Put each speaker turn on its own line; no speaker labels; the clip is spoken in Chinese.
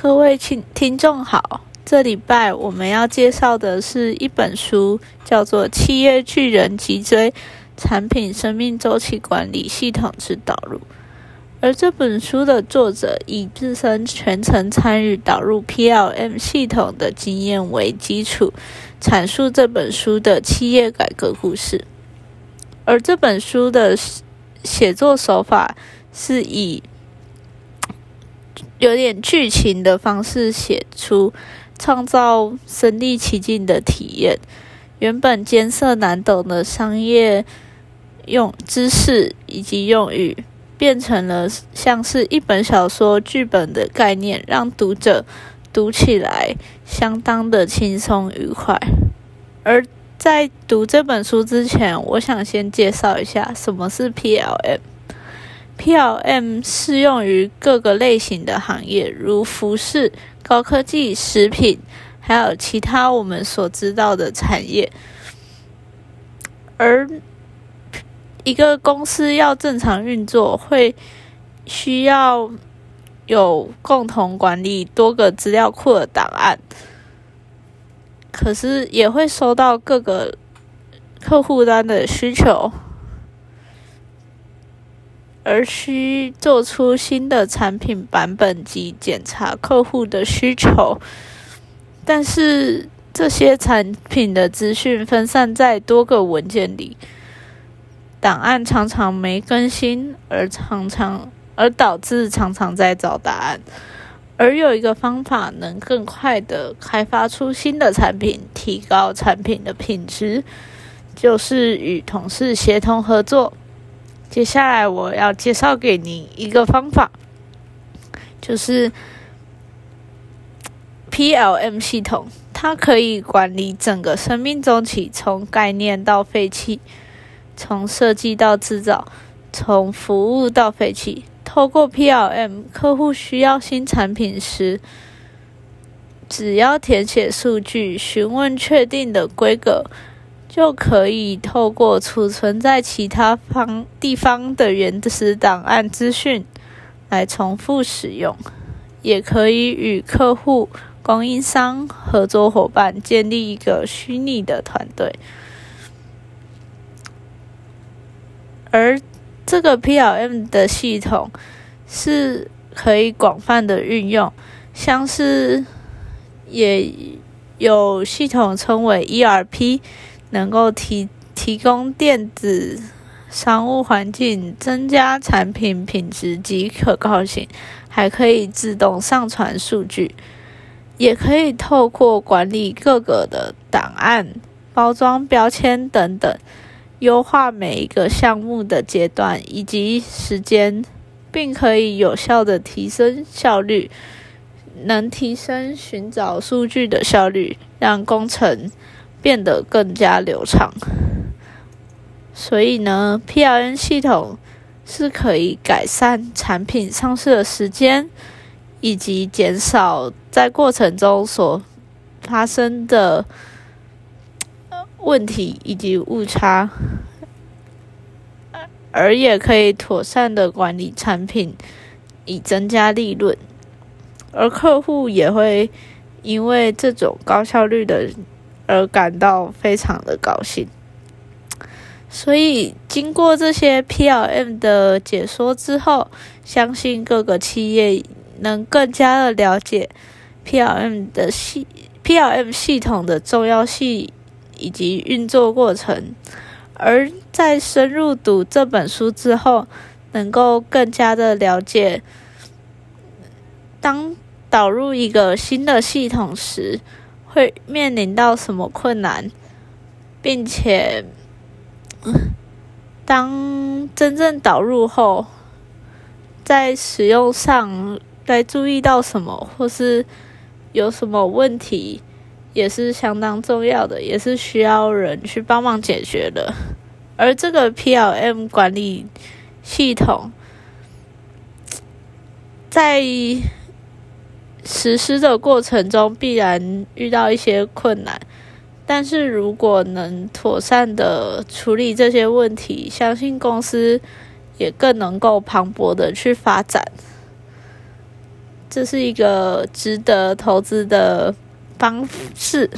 各位听听众好，这礼拜我们要介绍的是一本书，叫做《企业巨人脊椎产品生命周期管理系统之导入》。而这本书的作者以自身全程参与导入 PLM 系统的经验为基础，阐述这本书的企业改革故事。而这本书的写作手法是以有点剧情的方式写出，创造身临其境的体验。原本艰涩难懂的商业用知识以及用语，变成了像是一本小说剧本的概念，让读者读起来相当的轻松愉快。而在读这本书之前，我想先介绍一下什么是 PLM。PLM 适用于各个类型的行业，如服饰、高科技、食品，还有其他我们所知道的产业。而一个公司要正常运作，会需要有共同管理多个资料库的档案，可是也会收到各个客户端的需求。而需做出新的产品版本及检查客户的需求，但是这些产品的资讯分散在多个文件里，档案常常没更新，而常常而导致常常在找答案。而有一个方法能更快的开发出新的产品，提高产品的品质，就是与同事协同合作。接下来我要介绍给你一个方法，就是 PLM 系统，它可以管理整个生命周期，从概念到废弃，从设计到制造，从服务到废弃。透过 PLM，客户需要新产品时，只要填写数据，询问确定的规格。就可以透过储存在其他方地方的原始档案资讯来重复使用，也可以与客户、供应商、合作伙伴建立一个虚拟的团队。而这个 PLM 的系统是可以广泛的运用，像是也有系统称为 ERP。能够提提供电子商务环境，增加产品品质及可靠性，还可以自动上传数据，也可以透过管理各个的档案、包装标签等等，优化每一个项目的阶段以及时间，并可以有效的提升效率，能提升寻找数据的效率，让工程。变得更加流畅，所以呢，PLN 系统是可以改善产品上市的时间，以及减少在过程中所发生的问题以及误差，而也可以妥善的管理产品，以增加利润，而客户也会因为这种高效率的。而感到非常的高兴，所以经过这些 PLM 的解说之后，相信各个企业能更加的了解 PLM 的系 PLM 系统的重要性以及运作过程，而在深入读这本书之后，能够更加的了解，当导入一个新的系统时。会面临到什么困难，并且，当真正导入后，在使用上该注意到什么，或是有什么问题，也是相当重要的，也是需要人去帮忙解决的。而这个 PLM 管理系统，在。实施的过程中必然遇到一些困难，但是如果能妥善的处理这些问题，相信公司也更能够磅礴的去发展。这这是一个值得投资的方式。